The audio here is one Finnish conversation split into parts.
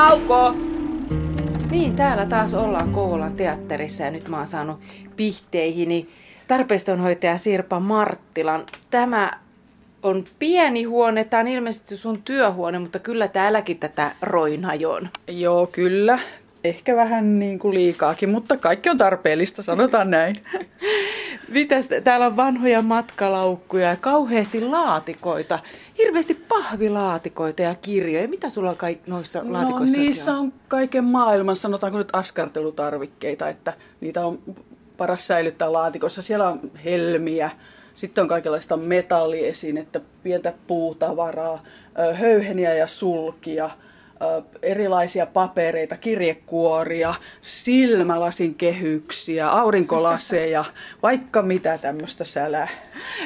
Nauko! Niin, täällä taas ollaan Kouvolan teatterissa ja nyt mä oon saanut pihteihini tarpeistonhoitaja Sirpa Marttilan. Tämä on pieni huone, tämä on ilmeisesti sun työhuone, mutta kyllä täälläkin tätä roinhajon. Joo, kyllä. Ehkä vähän niin kuin liikaakin, mutta kaikki on tarpeellista, sanotaan näin. Mitäs, täällä on vanhoja matkalaukkuja ja kauheasti laatikoita. Hirveästi pahvilaatikoita ja kirjoja. Mitä sulla on kaik- noissa No laatikoissa? niissä on kaiken maailman, sanotaanko nyt askartelutarvikkeita, että niitä on paras säilyttää laatikossa. Siellä on helmiä, sitten on kaikenlaista metalliesinettä, pientä puutavaraa, höyheniä ja sulkia, erilaisia papereita, kirjekuoria, silmälasin kehyksiä, aurinkolaseja, vaikka mitä tämmöistä sälää.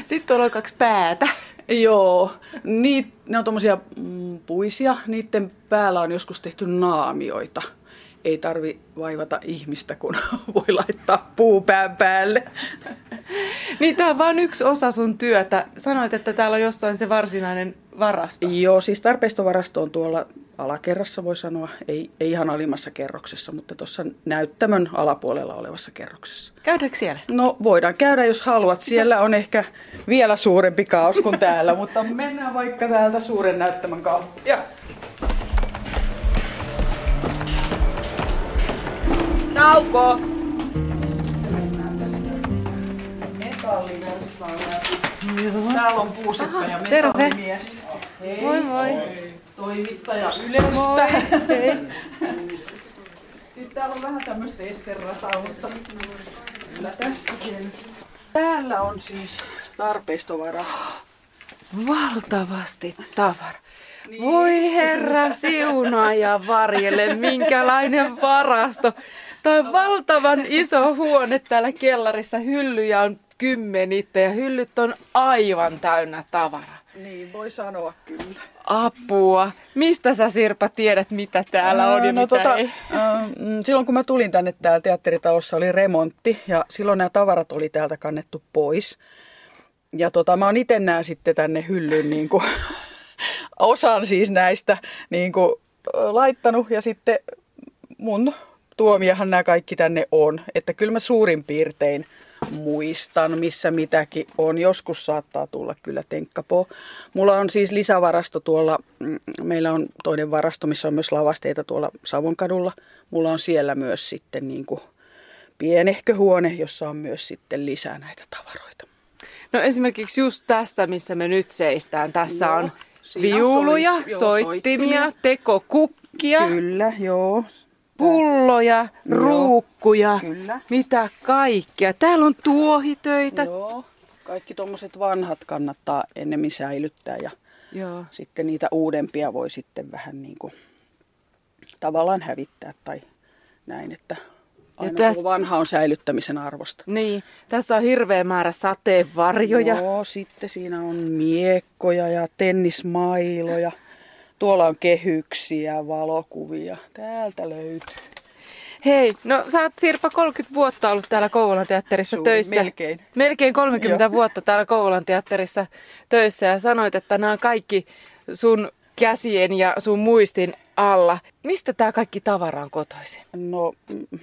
Sitten tuolla on kaksi päätä. Joo, niit, ne on tommosia mm, puisia, niiden päällä on joskus tehty naamioita. Ei tarvi vaivata ihmistä, kun voi laittaa puupään päälle. Niin tää on vain yksi osa sun työtä. Sanoit, että täällä on jossain se varsinainen varasto. Joo, siis tarpeistovarasto on tuolla alakerrassa, voi sanoa. Ei, ei ihan alimmassa kerroksessa, mutta tuossa näyttämön alapuolella olevassa kerroksessa. Käydäänkö siellä? No voidaan käydä, jos haluat. Siellä on ehkä vielä suurempi kaos kuin täällä, mutta mennään vaikka täältä suuren näyttämön kautta. Ja Nauko! Täällä on puuseppä ja terve. metallimies. Hei. Moi moi. Toimittaja Ylestä. Moi. Hei. Sitten täällä on vähän tämmöistä esterataa, mutta kyllä tässäkin. Täällä on siis tarpeistovarasto. Valtavasti tavara. Voi herra siunaa ja varjele, minkälainen varasto. Tämä on valtavan iso huone täällä kellarissa. Hyllyjä on kymmenitte ja hyllyt on aivan täynnä tavaraa. Niin, voi sanoa kyllä. Apua. Mistä sä Sirpa tiedät, mitä täällä on ja no, mitä tota, ei? ähm, silloin kun mä tulin tänne täällä teatteritalossa oli remontti ja silloin nämä tavarat oli täältä kannettu pois. Ja tota, mä oon itse nää sitten tänne hyllyyn niin kuin, osan siis näistä niin kuin, laittanut ja sitten mun tuomiahan nämä kaikki tänne on. Että kyllä mä suurin piirtein muistan, missä mitäkin on. Joskus saattaa tulla kyllä tenkkapoo. Mulla on siis lisävarasto tuolla, mm, meillä on toinen varasto, missä on myös lavasteita tuolla Savonkadulla. Mulla on siellä myös sitten niin kuin pienehkö huone, jossa on myös sitten lisää näitä tavaroita. No esimerkiksi just tässä, missä me nyt seistään. Tässä Joo, on viuluja, joo, soittimia, soittimia. tekokukkia, Kyllä, joo. Pulloja, Joo, ruukkuja, kyllä. mitä kaikkea. Täällä on tuohitöitä. Joo. Kaikki tuommoiset vanhat kannattaa ennemmin säilyttää ja Joo. sitten niitä uudempia voi sitten vähän niin kuin tavallaan hävittää tai näin, että aina täs- täs... vanha on säilyttämisen arvosta. Niin, tässä on hirveä määrä sateenvarjoja. Joo, sitten siinä on miekkoja ja tennismailoja. Tuolla on kehyksiä, valokuvia. Täältä löytyy. Hei, no sä oot Sirpa 30 vuotta ollut täällä Kouvolan teatterissa Suuri- töissä. melkein. Melkein 30 Joo. vuotta täällä Kouvolan teatterissa töissä ja sanoit, että nämä on kaikki sun käsien ja sun muistin alla. Mistä tämä kaikki tavara on kotoisin? No, mm,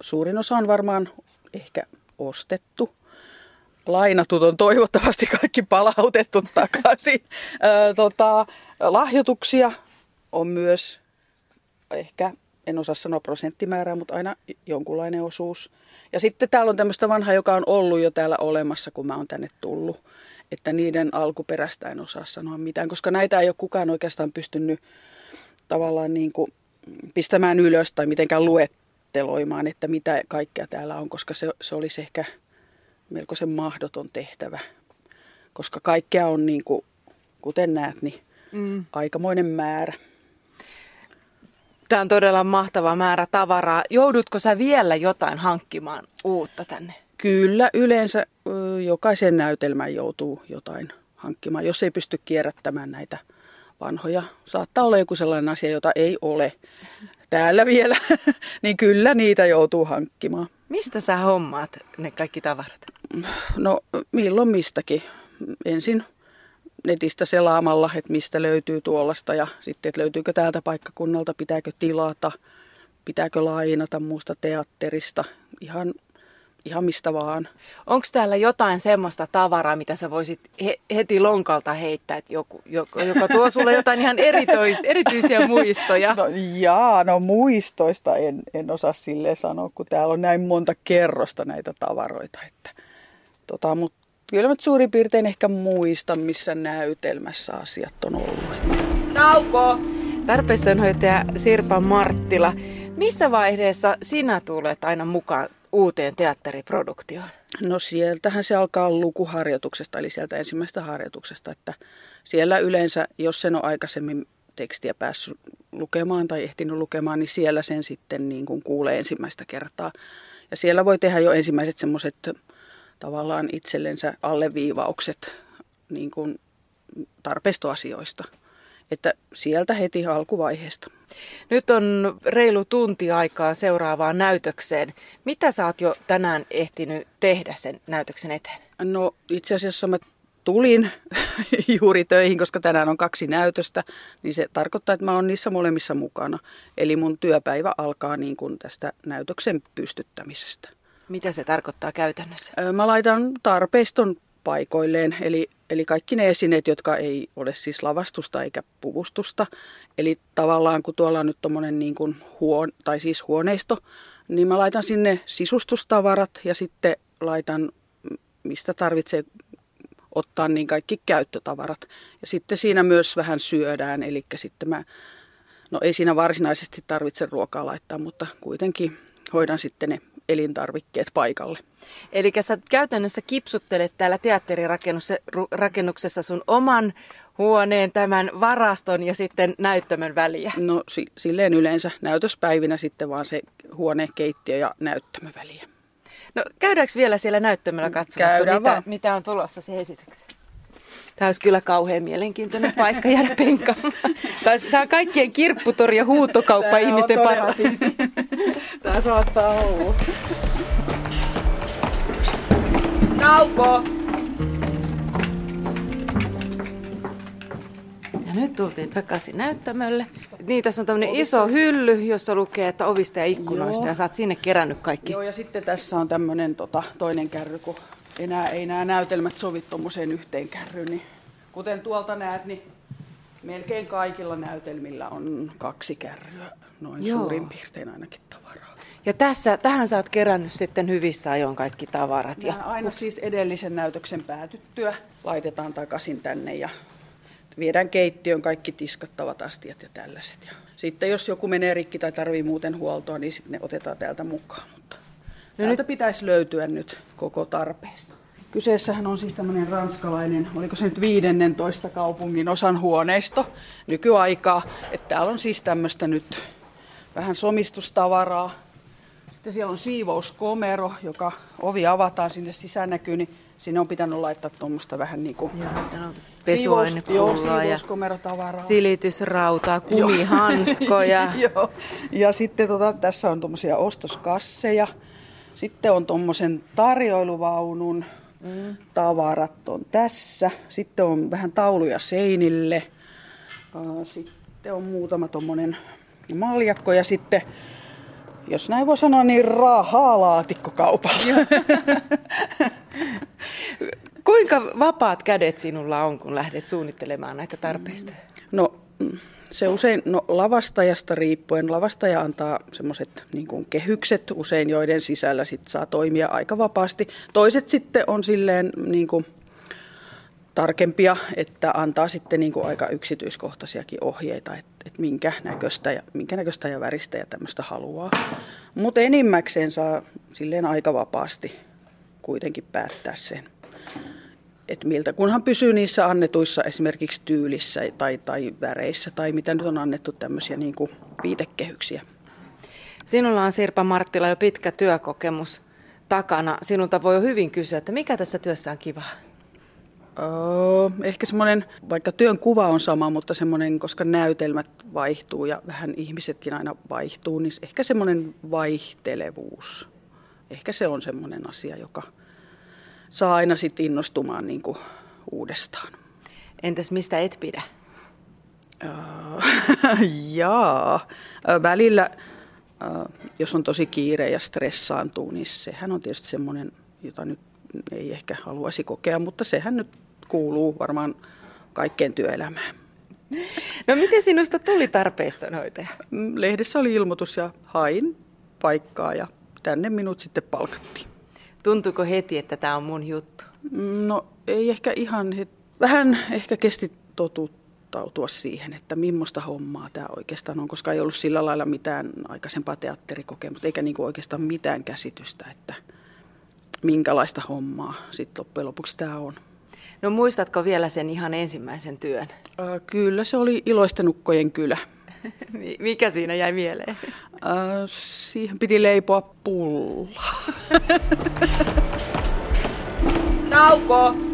suurin osa on varmaan ehkä ostettu. Lainatut on toivottavasti kaikki palautettu takaisin. Tota, lahjoituksia on myös ehkä, en osaa sanoa prosenttimäärää, mutta aina jonkunlainen osuus. Ja sitten täällä on tämmöistä vanhaa, joka on ollut jo täällä olemassa, kun mä oon tänne tullut. Että niiden alkuperäistä en osaa sanoa mitään, koska näitä ei ole kukaan oikeastaan pystynyt tavallaan niin kuin pistämään ylös tai mitenkään luetteloimaan, että mitä kaikkea täällä on, koska se, se olisi ehkä melkoisen mahdoton tehtävä. Koska kaikkea on niin kuin, kuten näet, niin Mm. aikamoinen määrä. Tämä on todella mahtava määrä tavaraa. Joudutko sä vielä jotain hankkimaan uutta tänne? Kyllä, yleensä jokaisen näytelmään joutuu jotain hankkimaan, jos ei pysty kierrättämään näitä vanhoja. Saattaa olla joku sellainen asia, jota ei ole täällä vielä, niin kyllä niitä joutuu hankkimaan. Mistä sä hommaat ne kaikki tavarat? No milloin mistäkin. Ensin netistä selaamalla, että mistä löytyy tuollaista ja sitten, että löytyykö täältä paikkakunnalta, pitääkö tilata, pitääkö lainata muusta teatterista, ihan ihan mistä vaan. Onko täällä jotain semmoista tavaraa, mitä sä voisit he, heti lonkalta heittää, että joku, joka, joka tuo sulle jotain ihan erityis, erityisiä muistoja? No jaa, no muistoista en, en osaa sille sanoa, kun täällä on näin monta kerrosta näitä tavaroita. Että, tota, mutta kyllä mä suurin piirtein ehkä muistan, missä näytelmässä asiat on ollut. Nauko! Tarpeistonhoitaja Sirpa Marttila, missä vaiheessa sinä tulet aina mukaan uuteen teatteriproduktioon? No sieltähän se alkaa lukuharjoituksesta, eli sieltä ensimmäisestä harjoituksesta, että siellä yleensä, jos sen on aikaisemmin tekstiä päässyt lukemaan tai ehtinyt lukemaan, niin siellä sen sitten niin kuin kuulee ensimmäistä kertaa. Ja siellä voi tehdä jo ensimmäiset semmoiset tavallaan itsellensä alleviivaukset niin kuin tarpeistoasioista. Että sieltä heti alkuvaiheesta. Nyt on reilu tunti aikaa seuraavaan näytökseen. Mitä sä oot jo tänään ehtinyt tehdä sen näytöksen eteen? No itse asiassa mä tulin juuri töihin, koska tänään on kaksi näytöstä, niin se tarkoittaa, että mä oon niissä molemmissa mukana. Eli mun työpäivä alkaa niin kuin tästä näytöksen pystyttämisestä. Mitä se tarkoittaa käytännössä? Mä laitan tarpeiston paikoilleen, eli, eli kaikki ne esineet, jotka ei ole siis lavastusta eikä puvustusta. Eli tavallaan kun tuolla on nyt tuommoinen niin kuin huon, tai siis huoneisto, niin mä laitan sinne sisustustavarat ja sitten laitan, mistä tarvitsee ottaa niin kaikki käyttötavarat. Ja sitten siinä myös vähän syödään, eli sitten mä, no ei siinä varsinaisesti tarvitse ruokaa laittaa, mutta kuitenkin hoidan sitten ne elintarvikkeet paikalle. Eli sä käytännössä kipsuttelet täällä teatterirakennuksessa sun oman huoneen, tämän varaston ja sitten näyttämön väliä? No si- silleen yleensä näytöspäivinä sitten vaan se huone, keittiö ja näyttämö väliä. No käydäänkö vielä siellä näyttämöllä katsomassa, mitä, mitä on tulossa se esitykseen? Tämä olisi kyllä kauhean mielenkiintoinen paikka jäädä penkkaamaan. Tämä on kaikkien kirpputori ja huutokauppa Tämä ihmisten paratiisi. Tämä saattaa olla. Nauko! Ja nyt tultiin takaisin näyttämölle. Niin, tässä on tämmöinen iso hylly, jossa lukee, että ovista ja ikkunoista, Joo. ja sä oot sinne kerännyt kaikki. Joo, ja sitten tässä on tämmöinen tota, toinen kärry, kun enää ei nämä näytelmät sovi tuommoiseen yhteen kärryyn. Niin kuten tuolta näet, niin melkein kaikilla näytelmillä on kaksi kärryä, noin Joo. suurin piirtein ainakin tavaraa. Ja tässä, tähän sä oot kerännyt sitten hyvissä ajoin kaikki tavarat. Nämä ja aina ups. siis edellisen näytöksen päätyttyä laitetaan takaisin tänne ja viedään keittiön kaikki tiskattavat astiat ja tällaiset. Ja sitten jos joku menee rikki tai tarvii muuten huoltoa, niin sitten ne otetaan täältä mukaan. Mutta no täältä nyt... pitäisi löytyä nyt koko tarpeesta. Kyseessähän on siis tämmöinen ranskalainen, oliko se nyt 15 kaupungin osan huoneisto nykyaikaa. Että täällä on siis tämmöistä nyt vähän somistustavaraa. Sitten siellä on siivouskomero, joka ovi avataan sinne sisään näkyy, niin sinne on pitänyt laittaa tuommoista vähän niin kuin pesuainepullaa ja silitysrautaa, kumihanskoja. joo. Ja sitten tota, tässä on tuommoisia ostoskasseja. Sitten on tuommoisen tarjoiluvaunun Mm. Tavarat on tässä. Sitten on vähän tauluja seinille. Sitten on muutama tuommoinen maljakko ja sitten, jos näin voi sanoa, niin rahaa laatikkokaupalla. Kuinka vapaat kädet sinulla on, kun lähdet suunnittelemaan näitä tarpeista? No se usein, no lavastajasta riippuen, lavastaja antaa semmoiset niin kehykset usein, joiden sisällä sit saa toimia aika vapaasti. Toiset sitten on silleen niin kuin, tarkempia, että antaa sitten niin kuin aika yksityiskohtaisiakin ohjeita, että, että minkä, näköistä ja, minkä näköistä ja väristä ja tämmöistä haluaa. Mutta enimmäkseen saa silleen aika vapaasti kuitenkin päättää sen että miltä, kunhan pysyy niissä annetuissa esimerkiksi tyylissä tai, tai väreissä tai mitä nyt on annettu tämmöisiä niin kuin viitekehyksiä. Sinulla on Sirpa Marttila jo pitkä työkokemus takana. Sinulta voi jo hyvin kysyä, että mikä tässä työssä on kivaa? Öö, ehkä semmoinen, vaikka työn kuva on sama, mutta semmoinen, koska näytelmät vaihtuu ja vähän ihmisetkin aina vaihtuu, niin ehkä semmoinen vaihtelevuus. Ehkä se on semmoinen asia, joka, saa aina sitten innostumaan niin kuin uudestaan. Entäs mistä et pidä? Jaa, välillä, jos on tosi kiire ja stressaantuu, niin sehän on tietysti semmoinen, jota nyt ei ehkä haluaisi kokea, mutta sehän nyt kuuluu varmaan kaikkeen työelämään. No miten sinusta tuli tarpeistonhoitaja? Lehdessä oli ilmoitus ja hain paikkaa ja tänne minut sitten palkattiin. Tuntuuko heti, että tämä on mun juttu? No ei ehkä ihan, vähän ehkä kesti totuttautua siihen, että millaista hommaa tämä oikeastaan on, koska ei ollut sillä lailla mitään aikaisempaa teatterikokemusta, eikä niinku oikeastaan mitään käsitystä, että minkälaista hommaa sitten loppujen lopuksi tämä on. No muistatko vielä sen ihan ensimmäisen työn? Äh, kyllä, se oli Iloistenukkojen kylä. Mikä siinä jäi mieleen? Äh, siihen piti leipoa pulla. Nauko!